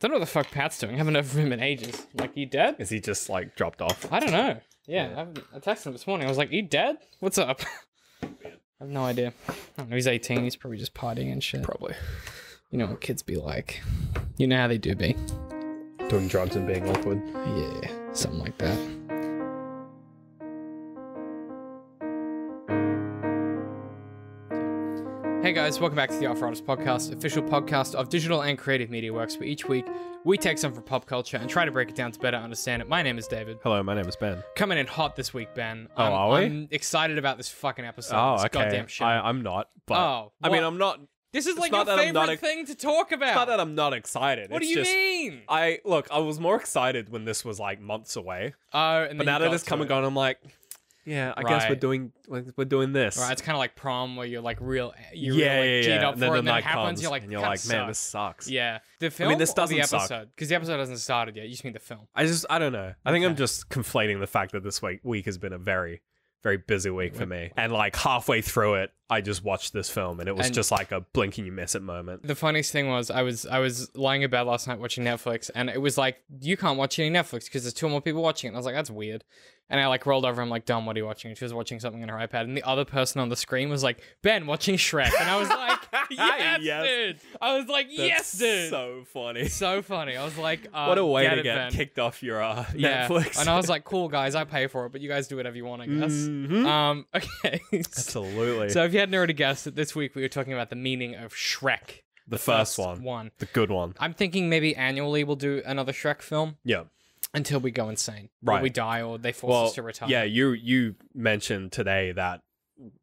Don't know what the fuck Pat's doing. I haven't heard from him in ages. Like, you dead? Is he just like dropped off? I don't know. Yeah, I, I texted him this morning. I was like, you dead? What's up? I have no idea. I don't know. He's 18. He's probably just partying and shit. Probably You know what kids be like. You know how they do be. doing drugs and being awkward. Yeah, something like that. Hey guys, welcome back to the Arthritis Podcast, official podcast of digital and creative media works, where each week we take some from pop culture and try to break it down to better understand it. My name is David. Hello, my name is Ben. Coming in hot this week, Ben. Oh, I'm, are we? I'm excited about this fucking episode. Oh, this okay. goddamn show. I, I'm not, but Oh, I mean. I'm not. this is like your favorite ex- thing to talk about. It's not that I'm not excited. what do you just, mean? I look. I was more excited when this was like months away, Oh, and but then now that it's come and gone, I'm like, yeah, I guess we're doing we're we're doing this. Right, it's kind of like prom where you're like real, eh, you're yeah, real, yeah, like, yeah. up And for then it, the and then it happens, you're like, and you're "That like, man, this sucks." Yeah, the film. I mean, this doesn't the suck. episode because the episode hasn't started yet. You just mean the film. I just I don't know. I think I'm just conflating the fact that this week week has been a very very busy week for me. And like halfway through it, I just watched this film and it was And- just like a blink and you miss it moment. The funniest thing was I was I was lying in bed last night watching Netflix, and it was like you can't watch any Netflix because there's two more people watching it. And I was like, that's weird. And I like rolled over. And I'm like, Dom, what are you watching? And she was watching something on her iPad, and the other person on the screen was like, Ben, watching Shrek. And I was like, yes, Yes. dude. I was like, yes, dude. So funny. so funny. I was like, uh, what a way get to it, get Ben. kicked off your uh, Yeah. Netflix. And I was like, cool, guys, I pay for it, but you guys do whatever you want, I guess. Mhm. Um, okay. Absolutely. so if you hadn't already guessed it, this week we were talking about the meaning of Shrek. the first one, One. the good one. I'm thinking maybe annually we'll do another Shrek film Yeah. until we go insane. Or Right. we die or they force Well, us to retire. yeah. You you mentioned today that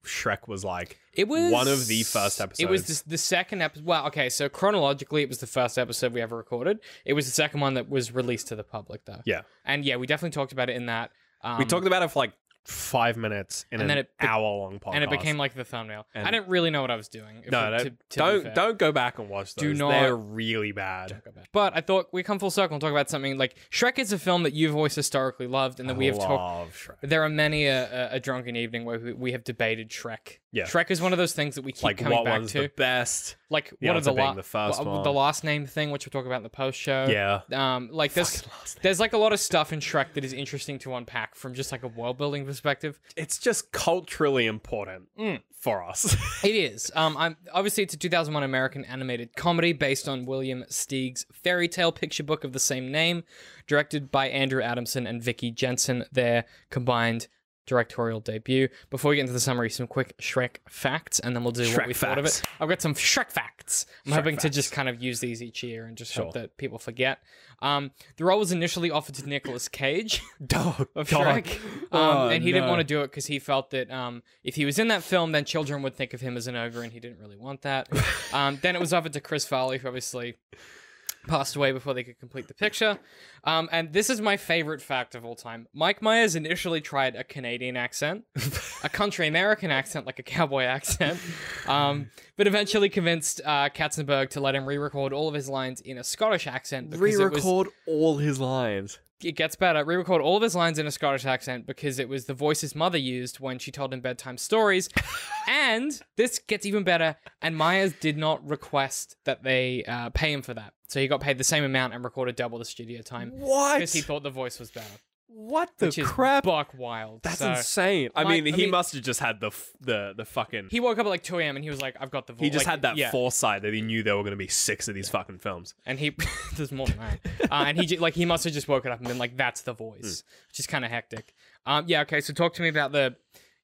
Shrek was like It was one of the first episodes. It was the, the second episode. Well, okay, so chronologically, it was the first episode we ever recorded. It was the second one that was released to the public, though. Yeah. And yeah, we definitely talked about it in that. Um, we talked about it for like five minutes in and then an it be- hour long podcast. and it became like the thumbnail. And- I didn't really know what I was doing. if no, we- no to- to be don't fair. don't go back and watch those. Do not- They're really bad. Don't go back. But I thought we come full circle and talk about something like Shrek is a film that you've always historically loved, and that we have talked. love Shrek. There are many a, a, a drunken evening where we, we have debated Shrek. Yeah. Shrek is one of those things that we keep Like coming what back one's to. the best? like the what are answer the, being la- the first what- one. the last name thing, which we'll talk about in the post show. Yeah. Um, like there's Fucking last name. there's like a lot of stuff in Shrek that is interesting to unpack from just like a world building perspective. It's just culturally important Mm. for us. It is. Um, I'm obviously it's a 2001 American animated comedy based on William Steig's fairy tale picture book of the same name, directed by Andrew Adamson and Vicky Jenson. Their combined directorial debut. Before we get into the summary, some quick Shrek facts, and then we'll do what Shrek we thought of it. I've got some Shrek facts. I'm Shrek hoping to just kind of use these each year and just hope that people forget. Um, the role was initially offered to Nicolas Cage Dog. of dog. Shrek, um, Oh, and he didn't want to do it because he felt that um, if he was in that film, then children would think of him as an ogre, and he didn't really want that. um, then it was offered to Chris Farley, who obviously passed away before they could complete the picture. Um, and this is my favorite fact of all time. Mike Myers initially tried a Canadian accent, a country American accent, like a cowboy accent, um, but eventually convinced uh, Katzenberg to let him re-record all of his lines in a Scottish accent. because it was- Re-record all his lines. it gets better. Re-record all of his lines in a Scottish accent because it was the voice his mother used when she told him bedtime stories. and this gets even better. And Myers did not request that they uh, pay him for that, so he got paid the same amount and recorded double the studio time What? because he thought the voice was better. what the crap? buck wild. That's So, insane. I Like, mean, I he mean- must have just had the f- the the fucking. He woke up at like 2 a.m. and he was like, "I've got the voice." He just like, had that yeah. foresight that he knew there were going to be six of these fucking films. and he there's more than that. Uh, and he ju- like he must have just woken up and been like, "That's the voice," which is kind of hectic. Um, yeah. Okay. So talk to me about the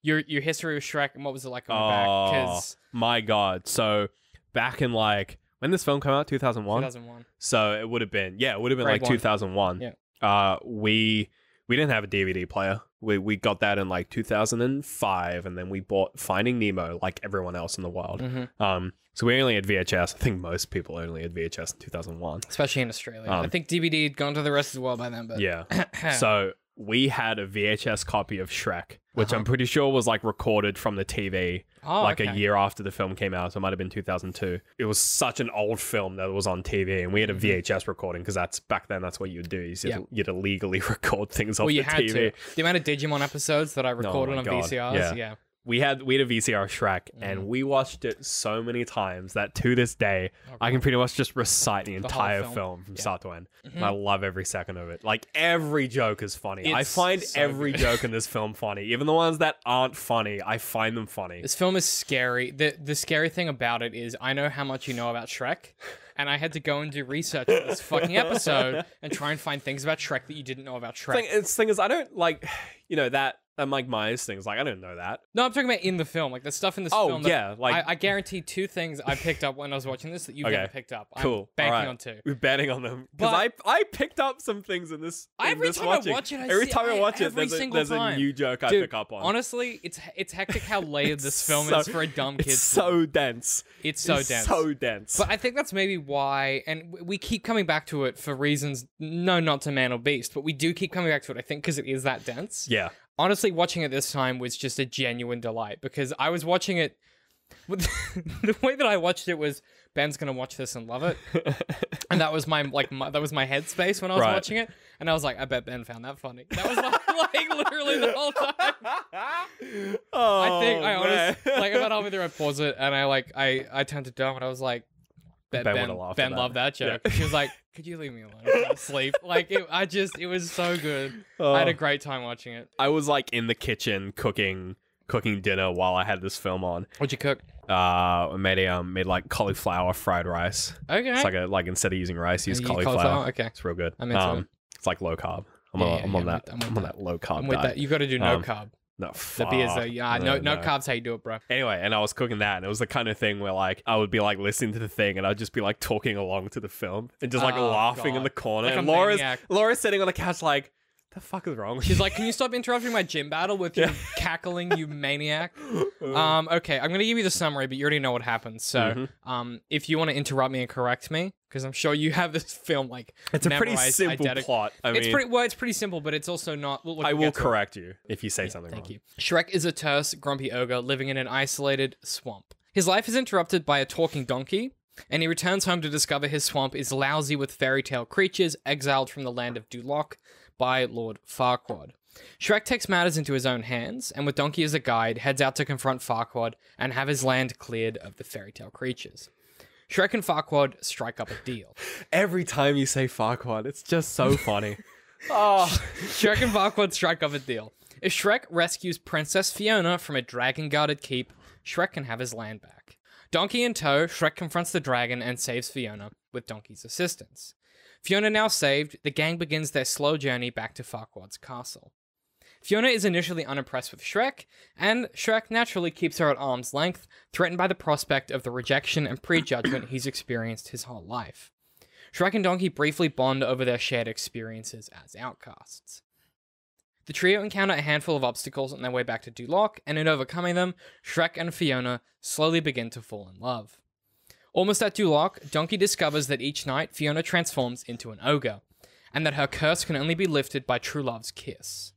your your history with Shrek and what was it like back? Oh Because my god! So back in like when this film came out, two thousand one. 2001. So it would have been yeah, it would have been Grade like one. two thousand one. Yeah. Uh, we we didn't have a DVD player. We we got that in like two thousand and five, and then we bought Finding Nemo like everyone else in the world. Mhm. Um, so we only had VHS. I think most people only had VHS in two thousand one. Especially in Australia. I Um, think DVD had gone to the rest of the world by then, but Yeah. so we had a VHS copy of Shrek, which Uh-huh. I'm pretty sure was like recorded from the TV oh, like okay. a year after the film came out. So it might have been 2002. It was such an old film that was on TV, and we had a VHS recording because that's back then. That's what you'd do. You'd, Mm-hmm. You'd illegally record things off Well, you the had TV. to. The amount of Digimon episodes that I recorded my on God. VCRs, Yeah. yeah. We had we had a VCR Shrek, and Mhm. we watched it so many times that to this day, Oh, I can pretty much just recite the whole entire film. film, from Yeah. start to end. Mhm. I love every second of it. Like every joke is funny. I find so every joke in this film funny, even the ones that aren't funny. I find them funny. This film is scary. The the scary thing about it is I know how much you know about Shrek, and I had to go and do research for this fucking episode and try and find things about Shrek that you didn't know about Shrek. Thing, it's thing is, I don't like, you know that that Mike Myers thing is like I don't know that. no, I'm talking about in the film, like the stuff in this Oh film. that yeah, like I, I guarantee two things I picked up when I was watching this that you've Okay. never picked up. Cool. I'm banking Alright. on two. we're betting on them because I I picked up some things in this. in Every this time watching. I watch it, I every see time I I- watch it, every there's a, single there's a time. new joke I Dude, pick up on. Honestly, it's it's hectic how layered this film so- is for a dumb kid. it's so dense. it's so It's dense. So dense. But I think that's maybe why, and w- we keep coming back to it for reasons, no, not to Man or Beast, but we do keep coming back to it, I think, because it is that dense. yeah. Honestly, watching it this time was just a genuine delight because I was watching it. the way that I watched it was Ben's gonna watch this and love it, and that was my like my, that was my headspace when I was Right. watching it, and I was like, I bet Ben found that funny. That was like, like literally the whole time. oh, I think I honestly like about halfway through I paused it and I like I I turned to Dom and I was like Ben Ben Ben, would've ben that. loved that Yeah. She was like, "Could you leave me alone? I'm sleep." Like it, I just it was so good. I had a Oh. great time watching it. I was like in the kitchen cooking cooking dinner while I had this film on. What'd you cook? Uh, I made a um, made like cauliflower fried rice. Okay. It's like a like instead of using rice, use You eat cauliflower. Okay. It's real good. I'm into um, it. It's like low carb. I'm, Yeah, on, yeah, I'm yeah, on that. I'm I'm on that. that low carb I'm with diet. that. You got to do no Um, carb. No, The beer's though. Yeah, no, no, carbs. How you do it, bro? Anyway, and I was cooking that, and it was the kind of thing where like I would be like listening to the thing, and I'd just be like talking along to the film and just like Oh, laughing in the corner. Like and Laura's maniac. Laura's sitting on the couch like, the fuck is wrong? with She's you?" like, "Can you stop interrupting my gym battle with your cackling, you maniac?" Um, okay, I'm gonna give you the summary, but you already know what happens. So, Mhm. um, if you want to interrupt me and correct me, because I'm sure you have this film like it's a pretty memorized simple plot. I it's mean, pretty well. It's pretty simple, but it's also not. Look, I we'll will get to it. correct you if you say something Thank wrong. you. Shrek is a terse, grumpy ogre living in an isolated swamp. His life is interrupted by a talking donkey, and he returns home to discover his swamp is lousy with fairy tale creatures exiled from the land of Duloc by Lord Farquaad. Shrek takes matters into his own hands, and with Donkey as a guide, heads out to confront Farquaad and have his land cleared of the fairy tale creatures. Shrek and Farquaad strike up a deal. Every time you say Farquaad, it's just so funny. oh, Shrek and Farquaad strike up a deal. If Shrek rescues Princess Fiona from a dragon guarded keep, Shrek can have his land back. Donkey in tow, Shrek confronts the dragon and saves Fiona with Donkey's assistance. Fiona now saved, the gang begins their slow journey back to Farquaad's castle. Fiona is initially unimpressed with Shrek, and Shrek naturally keeps her at arm's length, threatened by the prospect of the rejection and prejudgment he's experienced his whole life. Shrek and Donkey briefly bond over their shared experiences as outcasts. The trio encounter a handful of obstacles on their way back to Duloc, and in overcoming them, Shrek and Fiona slowly begin to fall in love. Almost at Duloc, Donkey discovers that each night Fiona transforms into an ogre, and that her curse can only be lifted by true love's kiss.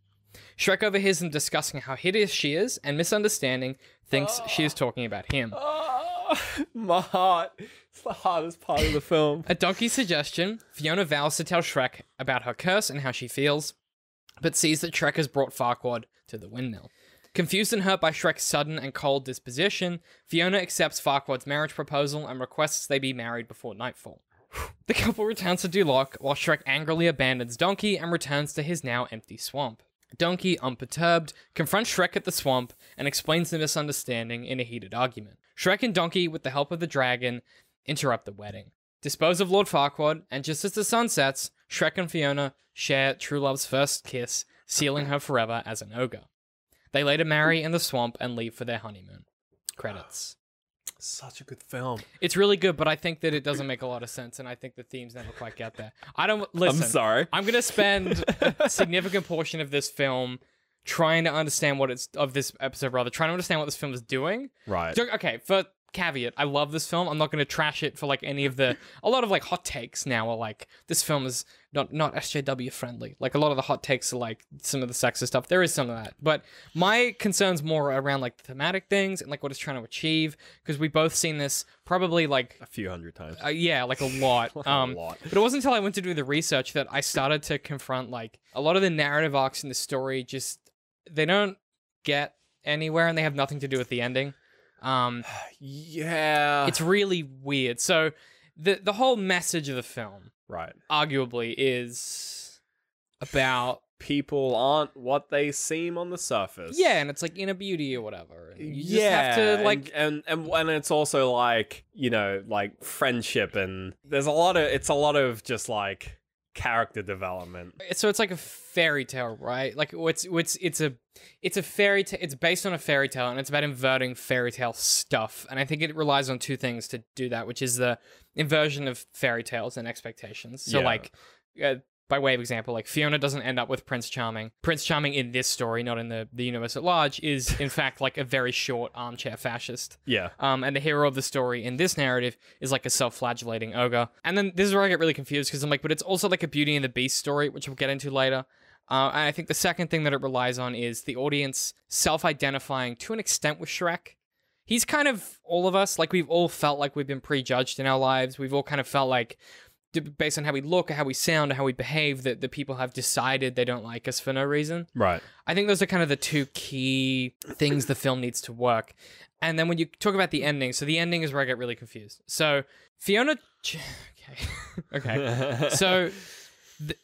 Shrek overhears them discussing how hideous she is, and misunderstanding thinks she is talking about him. oh, my heart. It's the hardest part of the film. At Donkey's suggestion, Fiona vows to tell Shrek about her curse and how she feels, but sees that Shrek has brought Farquaad to the windmill. Confused and hurt by Shrek's sudden and cold disposition, Fiona accepts Farquaad's marriage proposal and requests they be married before nightfall. The couple returns to Duloc, while Shrek angrily abandons Donkey and returns to his now empty swamp. Donkey, unperturbed, confronts Shrek at the swamp and explains the misunderstanding in a heated argument. Shrek and Donkey, with the help of the dragon, interrupt the wedding. Dispose of Lord Farquaad, and just as the sun sets, Shrek and Fiona share True Love's first kiss, sealing her forever as an ogre. They later marry in the swamp and leave for their honeymoon. Credits. Such a good film. It's really good, but I think that it doesn't make a lot of sense, and I think the themes never quite get there. I don't listen. I'm sorry. I'm gonna spend a significant portion of this film trying to understand what it's of this episode rather trying to understand what this film is doing. Right. So, okay, for caveat, I love this film. I'm not gonna trash it for like any of the a lot of like hot takes now are like this film is not not SJW friendly. Like a lot of the hot takes are like some of the sexist stuff. There is some of that, but my concerns more around like the thematic things and like what it's trying to achieve because we both seen this probably like A few hundred times. uh, yeah, like a lot. A Um, lot. but it wasn't until I went to do the research that I started to confront like a lot of the narrative arcs in the story. Just they don't get anywhere, and they have nothing to do with the ending. Um, yeah. it's really weird. So the the whole message of the film, right. arguably, is about People aren't what they seem on the surface. yeah, and it's like inner beauty or whatever. and You just yeah, have to like and, and and and it's also like you know like friendship and there's a lot of it's a lot of just like character development. so it's like a fairy tale, right? Like it's it's it's a it's a fairy tale. It's based on a fairy tale, and it's about inverting fairy tale stuff. And I think it relies on two things to do that, which is the inversion of fairy tales and expectations. So Yeah. like. Uh, by way of example, like Fiona doesn't end up with Prince Charming. Prince Charming in this story, not in the, the universe at large, is in fact like a very short armchair fascist. Yeah. Um, and the hero of the story in this narrative is like a self-flagellating ogre. And then this is where I get really confused because I'm like, but it's also like a Beauty and the Beast story, which we'll get into later. Uh, and I think the second thing that it relies on is the audience self-identifying to an extent with Shrek. He's kind of all of us. Like we've all felt like we've been prejudged in our lives. We've all kind of felt like, based on how we look, or how we sound, or how we behave, that the people have decided they don't like us for no reason. Right. I think those are kind of the two key things the film needs to work. And then when you talk about the ending, so the ending is where I get really confused. So Fiona, okay, okay. So the,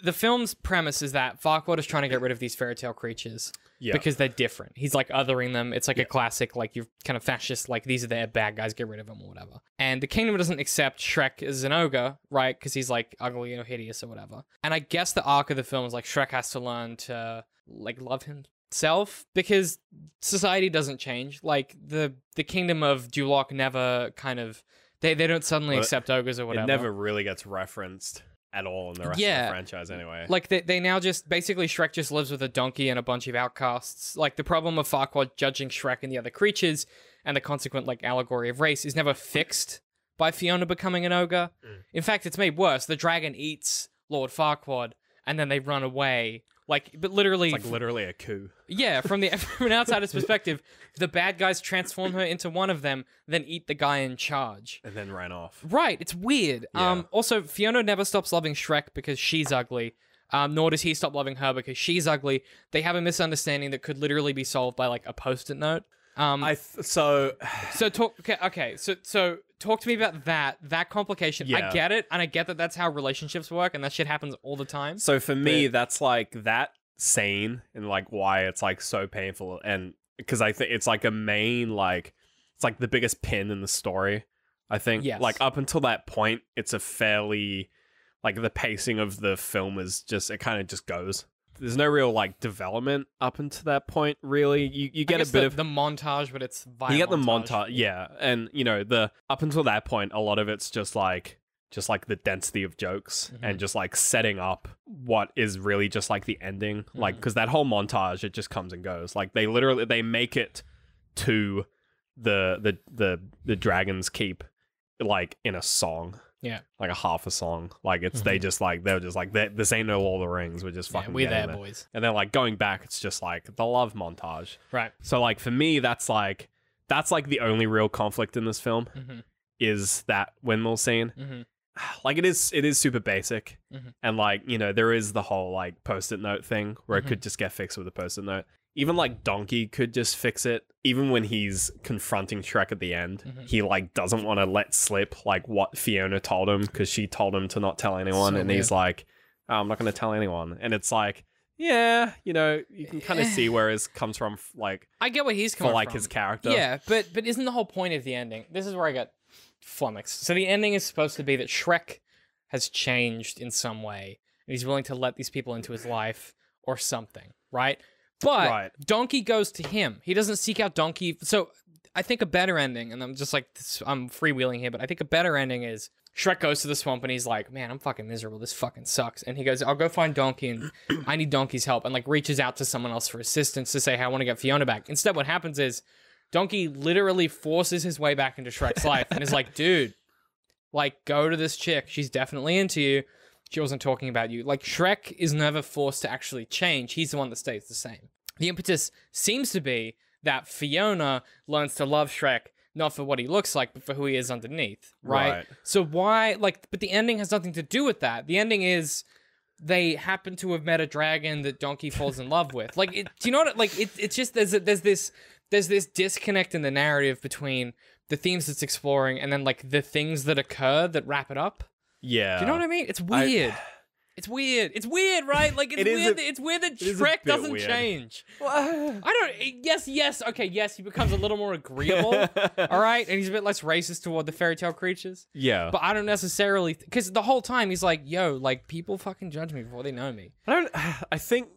the film's premise is that Farquaad is trying to get rid of these fairy tale creatures yeah. because they're different. He's like othering them. It's like a classic, like you're kind of fascist, like these are their bad guys, get rid of them or whatever. And the kingdom doesn't accept Shrek as an ogre, right? Because he's like ugly or hideous or whatever. And I guess the arc of the film is like Shrek has to learn to like love himself because society doesn't change. Like the the kingdom of Duloc never kind of they, they don't suddenly accept ogres or whatever. It never really gets referenced at all in the rest of the franchise anyway. Like they, they now just basically Shrek just lives with a donkey and a bunch of outcasts. Like the problem of Farquaad judging Shrek and the other creatures and the consequent like allegory of race is never fixed by Fiona becoming an ogre. Mm. In fact, it's made worse. The dragon eats Lord Farquaad and then they run away. Like, but literally, it's like literally a coup. yeah, from the from an outsider's perspective, the bad guys transform her into one of them, then eat the guy in charge. And then ran off. Right, it's weird. Yeah. Um, also, Fiona never stops loving Shrek because she's ugly. Um, nor does he stop loving her because she's ugly. They have a misunderstanding that could literally be solved by like a post-it note. Um, I th- so so talk. Okay, okay. So so talk to me about that. That complication. Yeah. I get it, and I get that that's how relationships work, and that shit happens all the time. So for me, that's like that scene and like why it's like so painful, and because I think it's like a main like it's like the biggest pin in the story. I think Yes. like up until that point, it's a fairly like the pacing of the film is just it kind of just goes. There's no real like development up until that point. Really, you you get a bit the, of the montage, but it's you get the montage yeah and you know the up until that point a lot of it's just like just like the density of jokes Mm-hmm. and just like setting up what is really just like the ending like Mm-hmm. because that whole montage it just comes and goes like they literally they make it to the the the the dragon's keep like in a song Yeah. like a half a song like it's they just like they're just like "Th- this ain't no Lord of the Rings we're just Mm-hmm. Yeah, fucking we're there, there." boys. and then like going back it's just like the love montage Right. so like for me, that's like that's like the only real conflict in this film Mhm. is that windmill scene. Mhm. Like it is it is super basic. Mhm. And like, you know, there is the whole like post-it note thing where it could just get fixed with a post-it note. Even like Donkey could just fix it. Even when he's confronting Shrek at the end, Mhm. he like doesn't want to let slip like what Fiona told him because she told him to not tell anyone, So and he's like, oh, "I'm not going to tell anyone." And it's like, yeah, you know, you can kind of see where it comes from, like I get what he's for coming like from. his character. Yeah, but but isn't the whole point of the ending? This is where I got flummoxed. So the ending is supposed to be that Shrek has changed in some way, and he's willing to let these people into his life or something, right? But Right. Donkey goes to him. He doesn't seek out Donkey. So I think a better ending, and I'm just like this, I'm freewheeling here, but I think a better ending is Shrek goes to the swamp and he's like, "Man, I'm fucking miserable. This fucking sucks." And he goes, "I'll go find Donkey, and I need Donkey's help." And like reaches out to someone else for assistance to say, "Hey, I want to get Fiona back." Instead, what happens is Donkey literally forces his way back into Shrek's life and is like, "Dude, like go to this chick. She's definitely into you. She wasn't talking about you." Like Shrek is never forced to actually change. He's the one that stays the same. The impetus seems to be that Fiona learns to love Shrek not for what he looks like, but for who he is underneath, right? Right. So why, like, but the ending has nothing to do with that. The ending is they happen to have met a dragon that Donkey falls in love with. Like, it, do you know what? Like, it, it's just there's a, there's this there's this disconnect in the narrative between the themes it's exploring and then like the things that occur that wrap it up. Yeah. Do you know what I mean? It's I- weird. it's weird. It's weird, right? Like it's It weird. a- that, it's weird that it Shrek doesn't weird. change. I don't. eh, Yes, yes. Okay, yes. He becomes a little more agreeable. all right, and he's a bit less racist toward the fairy tale creatures. yeah. But I don't necessarily because the whole time he's like, "Yo, like people fucking judge me before they know me." I don't. I think.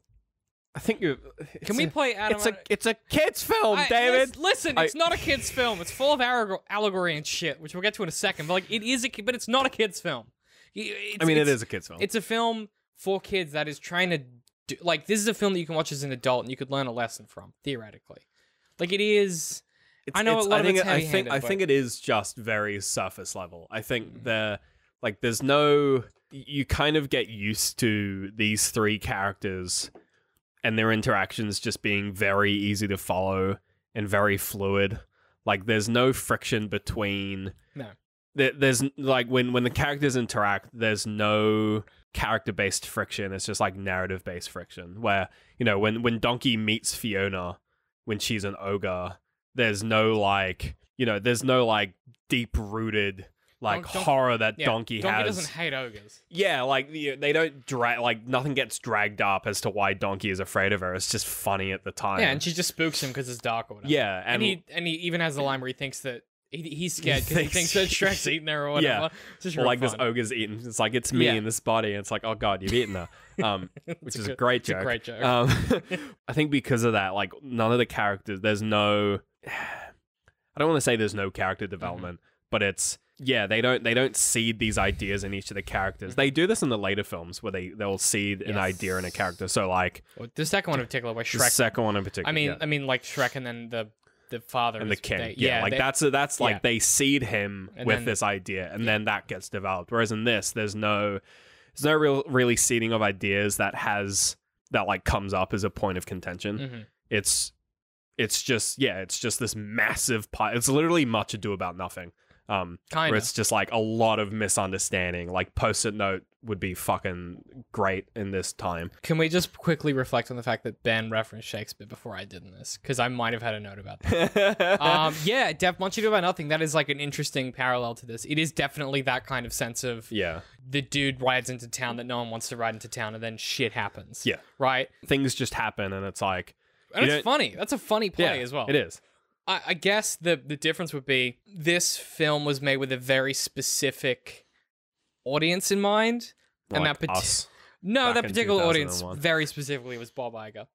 I think you. Can we play Adam? It's a. It's a kids film, I- David. lis- Listen, I- it's not a kids film. It's full of allegory and shit, which we'll get to in a second. But like, it is a, but it's not a kids film. It's, I mean, it's- a kids film. It's a film for kids that is trying to do, like this is a film that you can watch as an adult and you could learn a lesson from theoretically. Like it is. It's- I know a lot I of think it's I think I but- think it is just very surface level. I think Mhm. there like there's no you kind of get used to these three characters and their interactions just being very easy to follow and very fluid. Like there's no friction between No. there, there's like when when the characters interact there's no character based friction it's just like narrative based friction where you know when when donkey meets fiona when she's an ogre there's no like you know there's no like deep rooted like Don- Don- horror that Yeah, donkey, Donkey has doesn't hate ogres. yeah like the- they don't drag like nothing gets dragged up as to why donkey is afraid of her it's just funny at the time Yeah, and she just spooks him because it's dark or whatever. yeah and, and, he and he even has a line where he thinks that he, he's scared because he thinks- that Shrek's eating her or whatever. Yeah. It's just or like this ogre's eating. it's like it's me Yeah. in this body and it's like oh god you've eaten her um which is a a great it's a joke. great joke. Um, I think because of that, like none of the characters, there's no. I don't want to say there's no character Mm-hmm. development, but it's yeah they don't they don't seed these ideas in each of the characters. They do this in the later films where they they'll seed an idea in a character. So like Well, the second one in particular, where the Shrek. second one in particular, I mean, yeah. I mean, like Shrek and then the the father and the is- king, they- yeah, like they- that's that's like yeah. they seed him And with then- this idea, and then that gets developed. Whereas in this, there's no there's no real really seeding of ideas that has that like comes up as a point of contention. Mhm. it's it's just yeah it's just this massive pie it's literally much ado about nothing um Kinda. where it's just like a lot of misunderstanding like post-it note would be fucking great in this time Can we just quickly reflect on the fact that Ben referenced Shakespeare before I did in this? Because I might have had a note about that. um, yeah, Def Much Ado About Nothing. That is like an interesting parallel to this. It is definitely that kind of sense of yeah the dude rides into town that no one wants to ride into town, and then shit happens. Yeah. right. things just happen and it's like And it's funny. That's a funny play yeah as well. it is I, I guess the the difference would be this film was made with a very specific audience in mind. And like that us No, that particular audience very specifically was Bob Iger.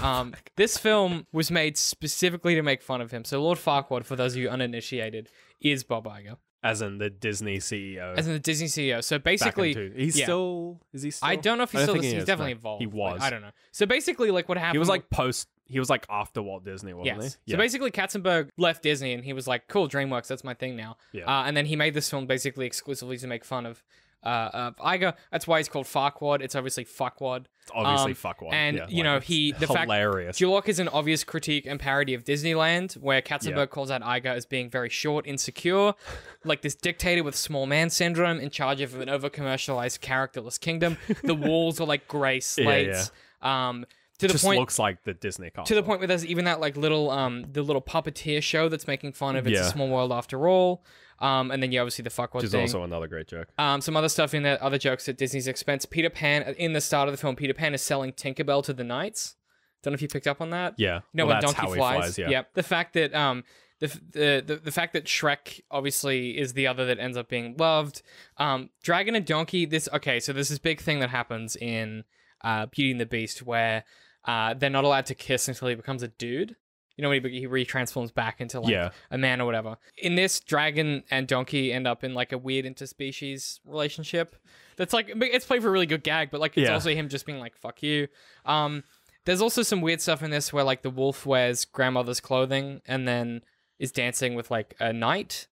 Um, this film was made specifically to make fun of him. So Lord Farquaad, for those of you uninitiated, is Bob Iger, as in the disney ceo as in the Disney CEO. So basically, two- he's yeah. still is he still I don't know if he's I still. think He's he is, definitely no. involved. he Like, was I don't know. So basically, like what happened? he was like post he was like after walt disney wasn't Yes. he So basically, Katzenberg left Disney and he was like, "Cool, DreamWorks, that's my thing now." Yeah. Uh, and then he made this film basically exclusively to make fun of uh, of Iger. That's why he's called Farquaad. It's obviously fuckwad. It's obviously um, fuck one and, yeah, you know, he- it's the fact- hilarious Duloc is an obvious critique and parody of Disneyland, where Katzenberg Yeah. calls out Iger as being very short, insecure, like this dictator with small man syndrome in charge of an over commercialized, characterless kingdom. The walls are like gray slates. Um, to the just point looks like the disney castle. to the point where there's even that like little um the little puppeteer show that's making fun of it's Yeah. a small world after all. Um, and then yeah, obviously the fuckwad which is thing. also another great joke Um, some other stuff in there, other jokes at Disney's expense. Peter Pan in the start of the film, Peter Pan is selling Tinkerbell to the knights. Don't know if you picked up on that. Yeah. You know well, when Donkey flies. flies. Yeah. Yep. The fact that um the, the the the fact that Shrek obviously is the other that ends up being loved. Um, Dragon and Donkey. This okay. So there's this big thing that happens in uh, Beauty and the Beast where uh, they're not allowed to kiss until he becomes a dude. You know when he, he retransforms back into like Yeah. a man or whatever. In this, dragon and donkey end up in like a weird interspecies relationship. That's like it's played for a really good gag, but like it's Yeah. also him just being like "fuck you." Um, there's also some weird stuff in this where like the wolf wears grandmother's clothing and then is dancing with like a knight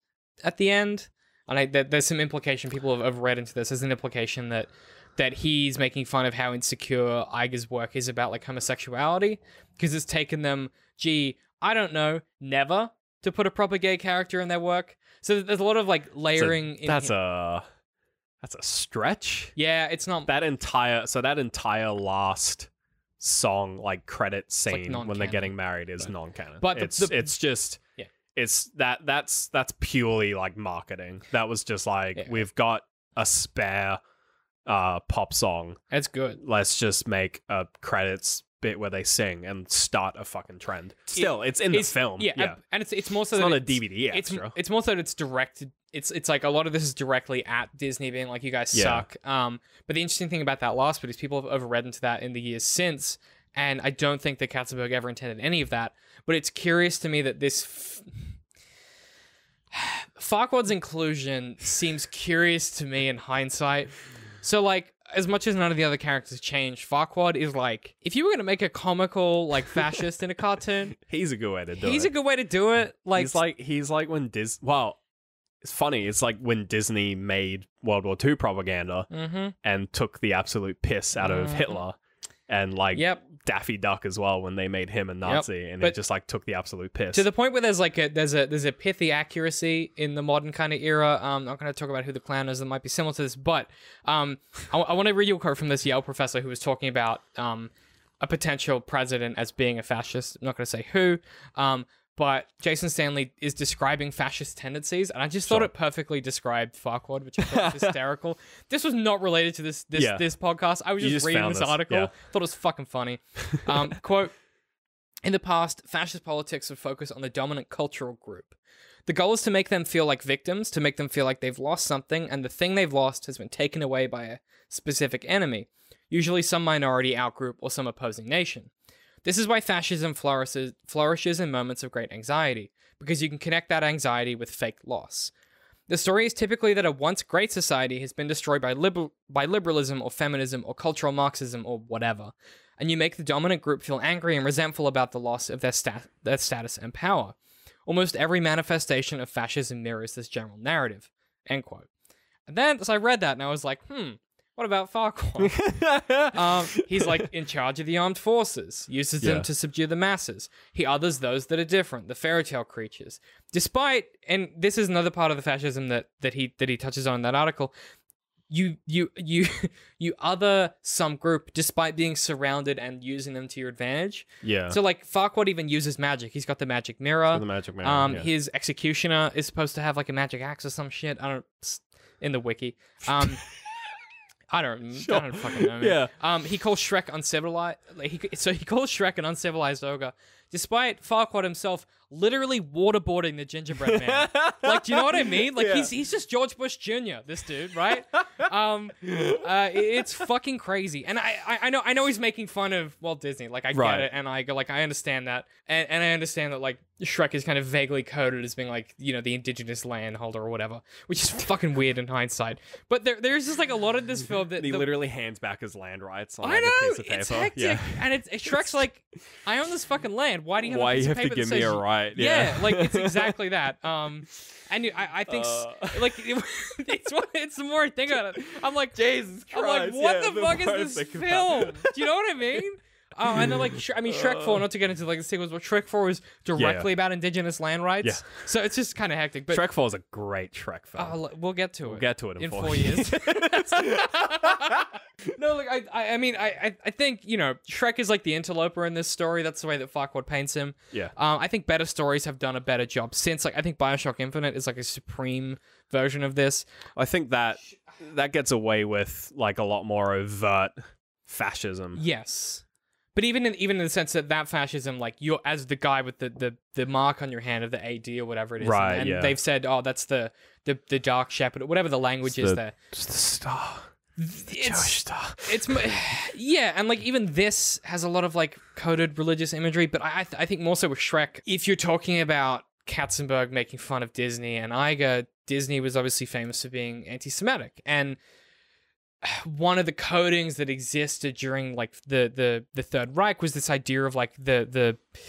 at the end. And I, there, there's some implication people have, have read into this as an implication that that he's making fun of how insecure Iger's work is about like homosexuality because it's taken them, gee, I don't know, never to put a proper gay character in their work. So there's a lot of like layering. in that's a that's a stretch. Yeah, it's not. That entire so that entire last song like credit like scene when they're getting married is But- non-canon. but the- it's the- it's just Yeah. It's that that's that's purely like marketing. That was just like Yeah. we've got a spare uh pop song. It's good. Let's just make a credits bit where they sing and start a fucking trend. Still, it's in the film. Yeah, Yeah. and it's it's more so It's not a it's- DVD It's extra. it's more so that it's directed. It's it's like a lot of this is directly at Disney, being like, "You guys Yeah. suck." Um, but the interesting thing about that last bit is people have overread into that in the years since, and I don't think that Katzenberg ever intended any of that. But it's curious to me that this. F- Farquaad's inclusion seems curious to me in hindsight. So, like, as much as none of the other characters change, Farquaad is like, if you were going to make a comical, like, fascist in a cartoon, He's a good way to do he's it. a good way to do it. Like, he's like he's like when Dis. Well, it's funny. It's like when Disney made World War II propaganda mm-hmm. and took the absolute piss out of Mhm. Hitler, and like Yep. Daffy Duck as well when they made him a Nazi, and they But- just like took the absolute piss. To the point where there's like a there's a there's a pithy accuracy in the modern kind of era. Um, I'm not going to talk about who the clown is that might be similar to this, but um, I, want to read you a quote from this Yale professor who was talking about um a potential president as being a fascist. I'm not going to say who. Um, but Jason Stanley is describing fascist tendencies, and I just thought Sure. it perfectly described Farquaad, which I thought was hysterical. This was not related to this this Yeah. this podcast. I was just, just reading this, this, article. yeah. Thought it was fucking funny. Um, quote. In the past, fascist politics have focused on the dominant cultural group. The goal is to make them feel like victims, to make them feel like they've lost something, and the thing they've lost has been taken away by a specific enemy, usually some minority outgroup or some opposing nation. This is why fascism flourishes, flourishes in moments of great anxiety, because you can connect that anxiety with fake loss. The story is typically that a once great society has been destroyed by, liber- by liberalism or feminism or cultural Marxism or whatever, and you make the dominant group feel angry and resentful about the loss of their, stat- their status and power. Almost every manifestation of fascism mirrors this general narrative. End quote. And then, as I read that, and I was like, hmm, what about Farquaad? um, he's like in charge of the armed forces, uses them to subdue the masses. He others those that are different, the fairy tale creatures. Despite, and this is another part of the fascism that that he that he touches on in that article. You you you you other some group despite being surrounded and using them to your advantage. yeah, So like Farquaad even uses magic. He's got the magic mirror. the Magic Man. Um, yeah. his executioner is supposed to have like a magic axe or some shit. I don't in the wiki. Um, I don't. Sure. I don't fucking know. Man. Yeah. Um, he calls Shrek uncivilized. Like he, so he calls Shrek an uncivilized ogre, despite Farquaad himself literally waterboarding the gingerbread man. like, do you know what I mean? Like Yeah. he's he's just George Bush Jr. This dude, right? um, uh, it- it's fucking crazy. And I, I I know I know he's making fun of Walt Disney. Like I Right. get it, and I go like I understand that, and and I understand that like Shrek is kind of vaguely coded as being like you know the indigenous landholder or whatever, which is fucking weird in hindsight. But there there's just like a lot of this film that he the- literally hands back his land rights on I like, know a piece of paper. it's hectic, Yeah. and it's it, Shrek's like, I own this fucking land. Why do you have Why a piece you of have to give me says a right? Yeah, Yeah, like it's exactly that. Um, and I, I think Uh. like it, it's it's the more I think about it, I'm like Jesus I'm like, what yeah, the the fuck is this film? Do you know what I mean? Oh, and then like, Sh- I mean, Shrek Four. Not to get into like the sequels, but Shrek Four was directly about indigenous land rights. Yeah. So it's just kind of hectic. But Shrek 4 is a great Shrek film. uh, we'll get to it. we'll get to it in, in four, four years. no, like I, I, I mean, I, I, I think you know, Shrek is like the interloper in this story. That's the way that Farquaad paints him. yeah. Um, I think better stories have done a better job since. Like, I think Bioshock Infinite is like a supreme version of this. I think that that gets away with like a lot more overt fascism. Yes. But even in even in the sense that that fascism, like you're as the guy with the, the, the mark on your hand of the AD or whatever it is, and- Right, And, yeah. they've said, oh, that's the the, the Dark Shepherd or whatever the language is the- there. Just the star. It's star. it's yeah, and like even this has a lot of like coded religious imagery, but I I, th- I think more so with Shrek. If you're talking about Katzenberg making fun of Disney and Iger, Disney was obviously famous for being anti-Semitic, and one of the codings that existed during like the the the Third Reich was this idea of like the the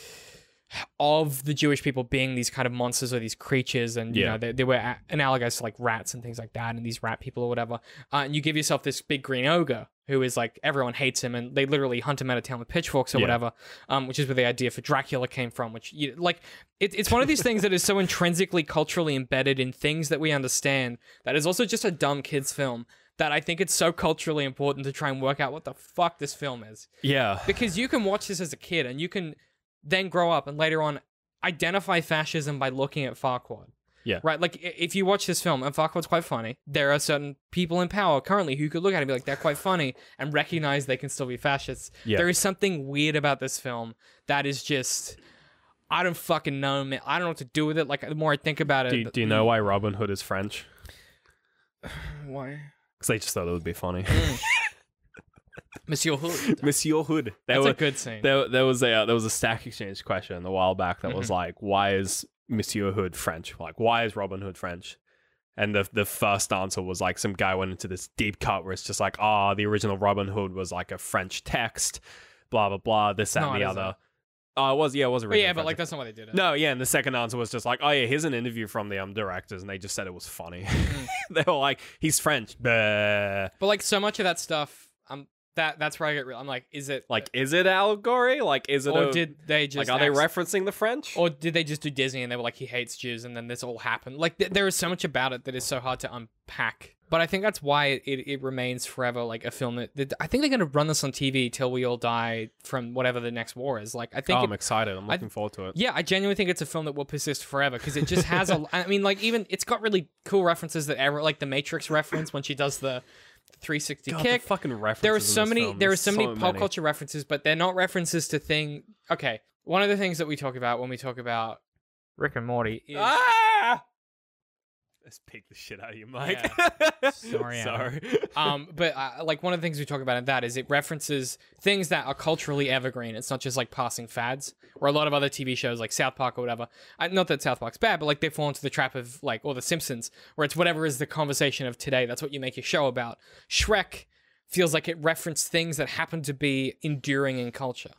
of the Jewish people being these kind of monsters or these creatures, and you Yeah. know they, they were a- analogous to like rats and things like that, and these rat people or whatever. Uh, and you give yourself this big green ogre who is like everyone hates him, and they literally hunt him out of town with pitchforks or Yeah. whatever. Um, which is where the idea for Dracula came from. Which you, like it, it's one of these things that is so intrinsically culturally embedded in things that we understand that is also just a dumb kids film that I think it's so culturally important to try and work out what the fuck this film is. Yeah. Because you can watch this as a kid and you can then grow up and later on identify fascism by looking at Farquaad. Yeah. Right? Like, if you watch this film, and Farquaad's quite funny, there are certain people in power currently who could look at it and be like, they're quite funny and recognize they can still be fascists. Yeah. There is something weird about this film that is just. I don't fucking know, man. I don't know what to do with it. Like, the more I think about it. Do, do you know why Robin Hood is French? why? Because they just thought it would be funny. Monsieur Hood. Monsieur Hood. There, That's were, a good scene. there, there was a uh, there was a stack exchange question a while back that Mm-hmm. was like, why is Monsieur Hood French? Like, why is Robin Hood French? And the the first answer was like some guy went into this deep cut where it's just like, ah, the original Robin Hood was like a French text, blah blah blah, this that No, and the other. Oh, it was yeah, it was But originally yeah, but like, that's not why they did it. No, yeah, and the second answer was just like, oh yeah, here's an interview from the um directors, and they just said it was funny. Mm. they were like, he's French, Bah. But like so much of that stuff, um, that that's where I get real. I'm like, is it like, is it allegory? Like, is it? or a- did they just like, are they referencing the French? or did they just do Disney and they were like, he hates Jews, and then this all happened? Like, th- there is so much about it that is so hard to unpack. But I think that's why it, it, it remains forever like a film that, that I think they're going to run this on TV till we all die from whatever the next war is. Like, I think oh, it- I'm excited. I'm looking forward to it. Yeah, I genuinely think it's a film that will persist forever because it just has a. I mean, like even it's got really cool references that ever like the Matrix reference when she does the 360 God, kick. the fucking references. there are in so many. film, There are there's so many pop culture references, but they're not references to thing. Okay, one of the things that we talk about when we talk about Rick and Morty is Ah! Let's pick the shit out of you, Mike. Sorry, Sorry. um, but uh, like one of the things we talk about in that is it references things that are culturally evergreen. It's not just like passing fads, or a lot of other TV shows like South Park or whatever. I, not that South Park's bad, but like they fall into the trap of like or The Simpsons, where it's whatever is the conversation of today. That's what you make your show about. Shrek feels like it referenced things that happen to be enduring in culture.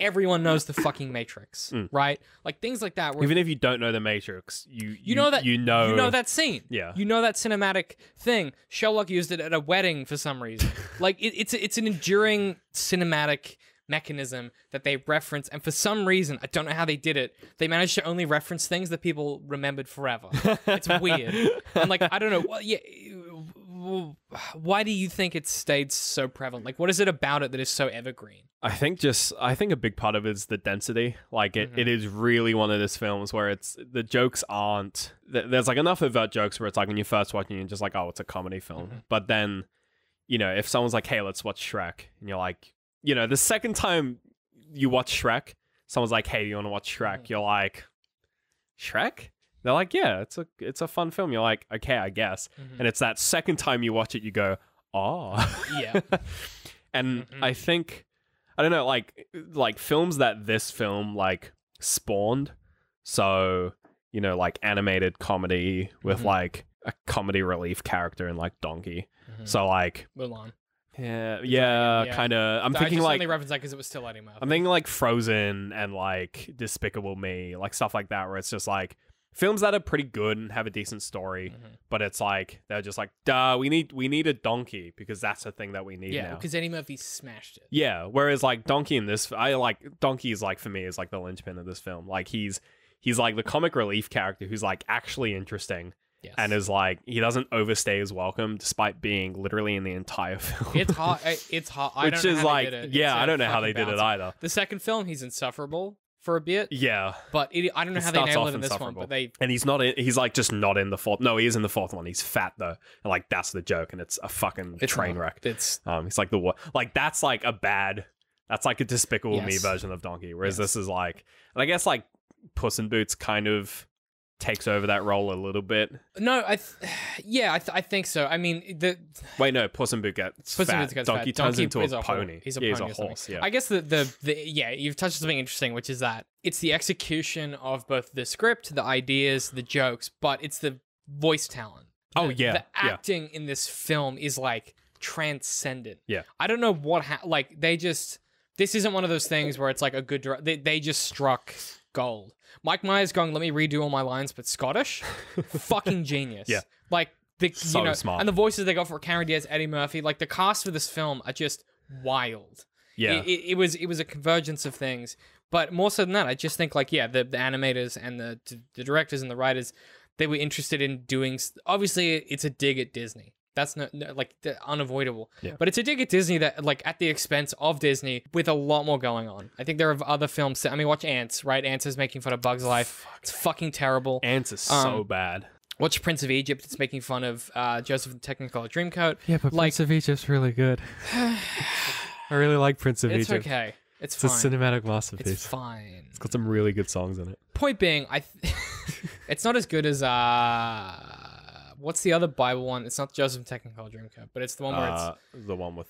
Everyone knows the fucking Matrix, mm. right? Like things like that. Where Even if you don't know the Matrix, you you, know that you know you know that scene. Yeah. you know that cinematic thing. Sherlock used it at a wedding for some reason. like it, it's it's an enduring cinematic mechanism that they reference, and for some reason, I don't know how they did it. They managed to only reference things that people remembered forever. it's weird, and like I don't know. Well, yeah. Why do you think it stayed so prevalent? Like, what is it about it that is so evergreen? I think just I think a big part of it is the density. Like it, Mm-hmm. it is really one of those films where it's the jokes aren't there's like enough overt jokes where it's like when you're first watch it you're just like oh it's a comedy film. Mm-hmm. But then you know if someone's like hey let's watch Shrek and you're like you know the second time you watch Shrek someone's like hey you want to watch Shrek Mhm. you're like Shrek they're like yeah it's a it's a fun film you're like okay I guess Mhm. and it's that second time you watch it you go oh Yeah. and Mhm. I think I don't know, like like films that this film like spawned. So you know, like animated comedy with Mhm. like a comedy relief character in like Donkey. Mhm. So like Mulan. yeah, yeah, yeah. kind of. I'm I thinking just like only reference that because it was still Eddie Murphy. I'm thinking like Frozen and like Despicable Me, like stuff like that, where it's just like films that are pretty good and have a decent story, Mhm. but it's like they're just like, duh, we need we need a donkey because that's the thing that we need Yeah, because Eddie Murphy smashed it. Yeah, whereas like Donkey in this, I like Donkey is like for me is like the linchpin of this film. Like he's he's like the comic relief character who's like actually interesting Yes. and is like he doesn't overstay his welcome despite being literally in the entire film. it's hard. It's. I Which don't know is how they like did it. yeah, It's, I don't know how they did it either. The second film, he's insufferable for a bit, Yeah, but it, I don't know It how they starts nail it in this one. But they and he's not in, he's like just not in the fourth. No, he is in the fourth one. He's fat though, and like that's the joke, and it's a fucking it's train not. wreck. It's Um, he's like the like that's like a bad. That's like a Despicable Me version of Donkey, whereas Yes. this is like, and I guess like Puss in Boots kind of takes over that role a little bit. no. I th- yeah. I, th- I think so. I mean, the Wait, no, Puss in Boots gets Puss fat. Gets Donkey fat. turns Donkey into a a pony. he's a yeah, pony he's a horse. Yeah, I guess the, the the yeah, you've touched on something interesting, which is that it's the execution of both the script, the ideas, the jokes, but it's the voice talent. Oh, yeah, the yeah. acting in this film is like transcendent. Yeah. I don't know what ha- like they just this isn't one of those things where it's like a good they they just struck gold. Mike Myers going, let me redo all my lines, but Scottish, fucking genius. Yeah. like the So you know, smart. and the voices they got for Cameron Diaz, Eddie Murphy, like the cast for this film are just wild. yeah, It, it, it was it was a convergence of things, but more so than that, I just think like yeah, the, the animators and the the directors and the writers, they were interested in doing. Obviously, it's a dig at Disney. That's not no like the- unavoidable. Yeah. But it's a dig at Disney that like at the expense of Disney with a lot more going on. I think there are other films. That, I mean, watch Antz. Right, Antz is making fun of Bugs Life. It's fucking terrible. Antz is so Um, bad. Watch Prince of Egypt. It's making fun of uh, Joseph the Technicolor Dreamcoat. Yeah, but like- Prince of Egypt's really good. I really like Prince of It's Egypt. It's okay. It's fine. It's a cinematic masterpiece. It's fine. It's got some really good songs in it. Point being, I th- it's not as good as uh, what's the other Bible one? It's not Joseph Technicolor Dreamcoat, but it's the one where it's Uh, the one with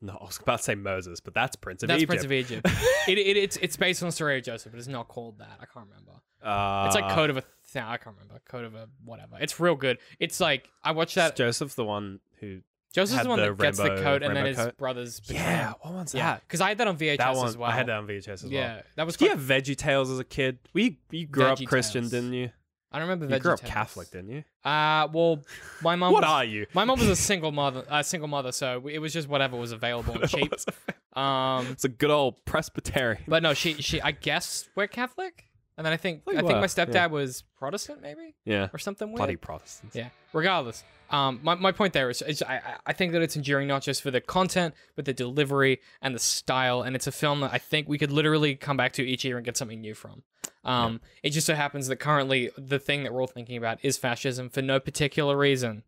no, I was about to say Moses, but that's Prince of that's Egypt. That's Prince of Egypt. it, it, it's it's based on the story of Joseph, but it's not called that. I can't remember. Uh, It's like Code of a. Th- I can't remember. Code of a whatever. It's real good. It's like I watched that. Joseph the one who. Joseph's the one the that gets the coat, and then his coat? brothers. betray Yeah, what one's yeah. that? Because I had that on VHS That one. as well. I had that on VHS as well. Yeah, that was. Did you have Veggie Tales as a kid? We you grew up Christian, Tales. didn't you? I don't remember. You grew up VeggieTales. Catholic, didn't you? Uh, well, my mom. What was, are you? My mom was a single mother, a single mother, so it was just whatever was available and cheap. Um, It's a good old Presbyterian. but no, she she I guess we're Catholic, and then I think think I think my stepdad yeah. was Protestant, maybe yeah, or something weird. bloody Protestants. Yeah. Regardless, um, my, my point there is, is I I- I think that it's enduring not just for the content, but the delivery and the style, and it's a film that I think we could literally come back to each year and get something new from. Um, it just so happens that currently the thing that we're all thinking about is fascism for no particular reason.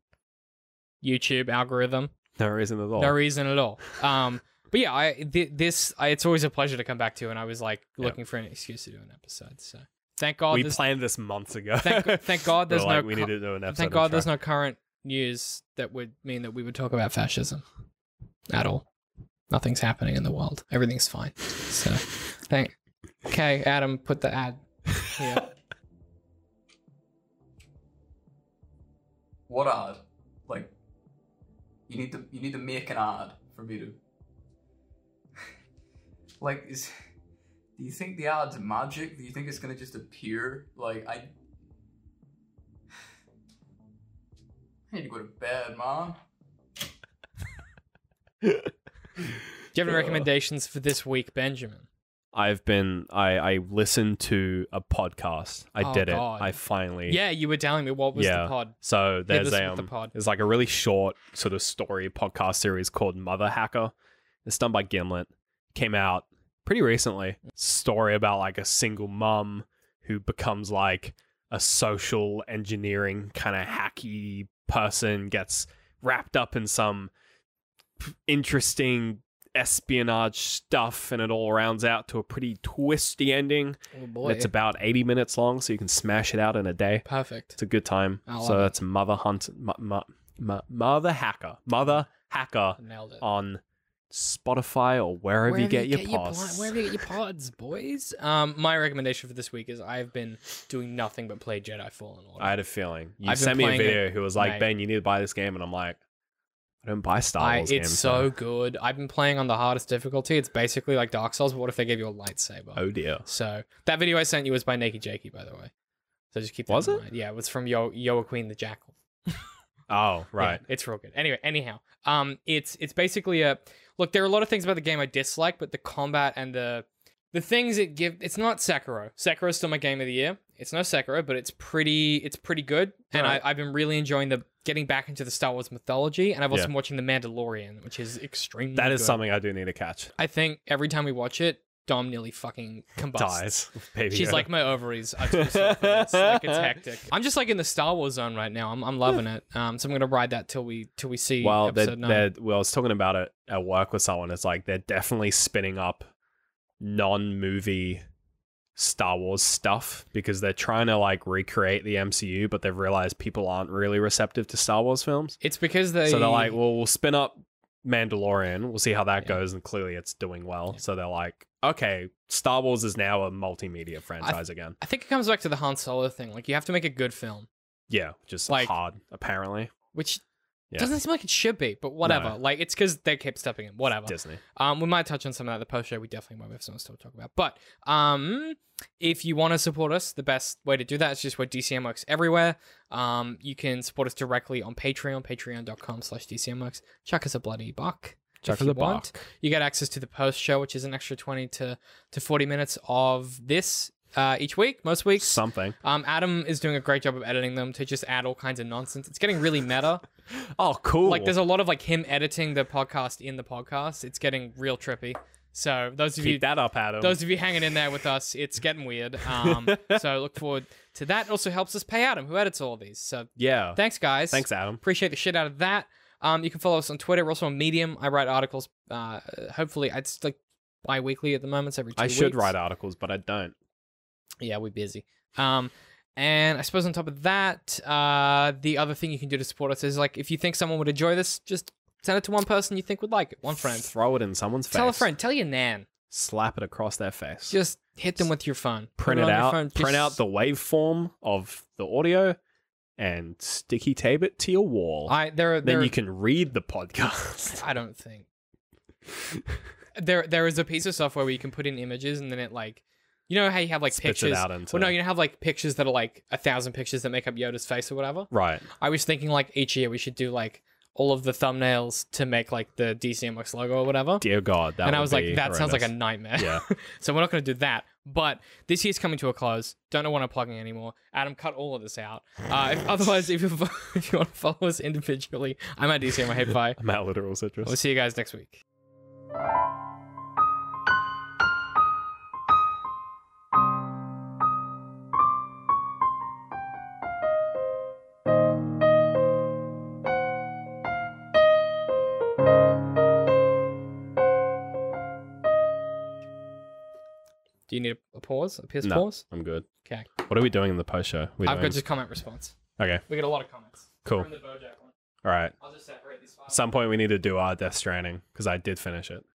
YouTube algorithm, No reason at all. no reason at all. Um, but yeah, I th- this I, it's always a pleasure to come back to, and I was like Yeah. looking for an excuse to do an episode. So thank God, we planned this months ago. thank, thank God there's like, no we need to do an episode. Thank God there's no current news that would mean that we would talk about fascism at all. Nothing's happening in the world. Everything's fine. So, thank. Okay, Adam, put the ad here. What ad? Like, you need to you need to make an ad for me to. like, is do you think the ad's magic? Do you think it's gonna just appear? Like, I. I need to go to bed, man. Do you have any recommendations for this week, Benjamin? I've been. I I listened to a podcast. I Oh, did it. God. I finally. Yeah, you were telling me what was the pod. So there's a with the um, pod. there's like a really short sort of story podcast series called Mother Hacker. It's done by Gimlet. Came out pretty recently. Story about like a single mum who becomes like a social engineering kind of hacky person, gets wrapped up in some interesting espionage stuff, and it all rounds out to a pretty twisty ending. Oh boy, And it's about 80 minutes long, so you can smash it out in a day. perfect. It's a good time. So it. that's Mother Hunt, mu- mu- Mother Hacker, Mother Hacker Nailed it. on Spotify or wherever, you get your pla- pods. wherever you get your pods, boys. Um, my recommendation for this week is I've been doing nothing but play Jedi Fallen Order. I had a feeling you I've sent me a playing it, video who was like, mate. "Ben, you need to buy this game," and I'm like, "I don't buy Star I, Wars it's games." so good. I've been playing on the hardest difficulty. It's basically like Dark Souls, but what if they gave you a lightsaber? oh dear. So that video I sent you was by Naked Jakey, by the way. So just keep that Was in it? mind. Yeah, it was from Yo Yoaqueen the Jackal. Oh Yeah, right. it's real good. Anyway, anyhow, um, it's it's basically a look. There are a lot of things about the game I dislike, but the combat and the the things it give. It's not Sekiro. Sekiro is still my game of the year. It's no Sekiro, but it's pretty. It's pretty good, and Alright. I, I've been really enjoying the getting back into the Star Wars mythology, and I've also Yeah. been watching The Mandalorian, which is extremely. That is good. something I do need to catch. I think every time we watch it, Dom nearly fucking combusts. Dies. Baby She's Yoda. like my ovaries. are too small for this. Like it's hectic. I'm just like in the Star Wars zone right now. I'm, I'm loving it. Um, so I'm gonna ride that till we till we see well, they're, nine. they're, well, I was talking about it at work with someone. It's like they're definitely spinning up non-movie Star Wars stuff because they're trying to like recreate the MCU, but they've realized people aren't really receptive to Star Wars films. It's because they. So they're like, well, we'll spin up Mandalorian. We'll see how that Yeah. goes, and clearly it's doing well. Yeah. So they're like, okay, Star Wars is now a multimedia franchise again. I think it comes back to the Han Solo thing. Like you have to make a good film, Yeah, just Like- hard apparently. which Yeah. doesn't seem like it should be, but whatever. No. Like it's because they kept stepping in. Whatever. Disney. Um, we might touch on some of that the post show. We definitely might have some stuff to talk about. But um, if you want to support us, the best way to do that is just where DCM works everywhere. Um, you can support us directly on Patreon, patreon.com slash DCMworks. Chuck us a bloody buck. Chuck if us you a want. buck. You get access to the post show, which is an extra 20 to, to 40 minutes of this uh, each week, most weeks. Something. Um, Adam is doing a great job of editing them to just add all kinds of nonsense. It's getting really meta. Oh, cool. Like there's a lot of like him editing the podcast in the podcast. It's getting real trippy. So those of you Keep that up, Adam. those of you hanging in there with us, it's getting weird. Um, so look forward to that. It also helps us pay Adam, who edits all of these. So yeah. thanks, guys. Thanks, Adam. Appreciate the shit out of that. Um, you can follow us on Twitter. We're also on Medium. I write articles. Uh, hopefully, it's like bi-weekly at the moment. It's every two I should write articles, but I don't. Yeah, we're busy. Um, and I suppose on top of that, uh, the other thing you can do to support us is like if you think someone would enjoy this, just send it to one person you think would like it. One friend. Throw it in someone's face. Tell a friend. Tell your nan. Slap it across their face. Just hit them with your phone. Put print it out. phone. Print out the waveform of the audio and sticky tape it to your wall. I there. then there you can read the podcast. I don't think. there there is a piece of software where you can put in images and then it like you know how you have like Spits it pictures? out into- well no you have like pictures that are like a thousand pictures that make up yoda's face or whatever? Right. i was thinking like each year we should do like all of the thumbnails to make like the dcmx logo or whatever. Dear God, that and i was like that sounds like a nightmare. Yeah. so we're not going to do that. But this year's coming to a close. Don't know what i'm plugging anymore. Adam cut all of this out. Uh, if, otherwise if you, if you want to follow us individually i'm at dcm hate pie I'm at literal citrus. we'll see you guys next week Do you need a, pause? A pierce No. pause? I'm good. Okay. What are we doing in the post show? I've doing... got just comment response. Okay, We get a lot of comments. cool. From the Bojack one. All right. I'll just separate these files. Some point we need to do our Death Stranding because I did finish it.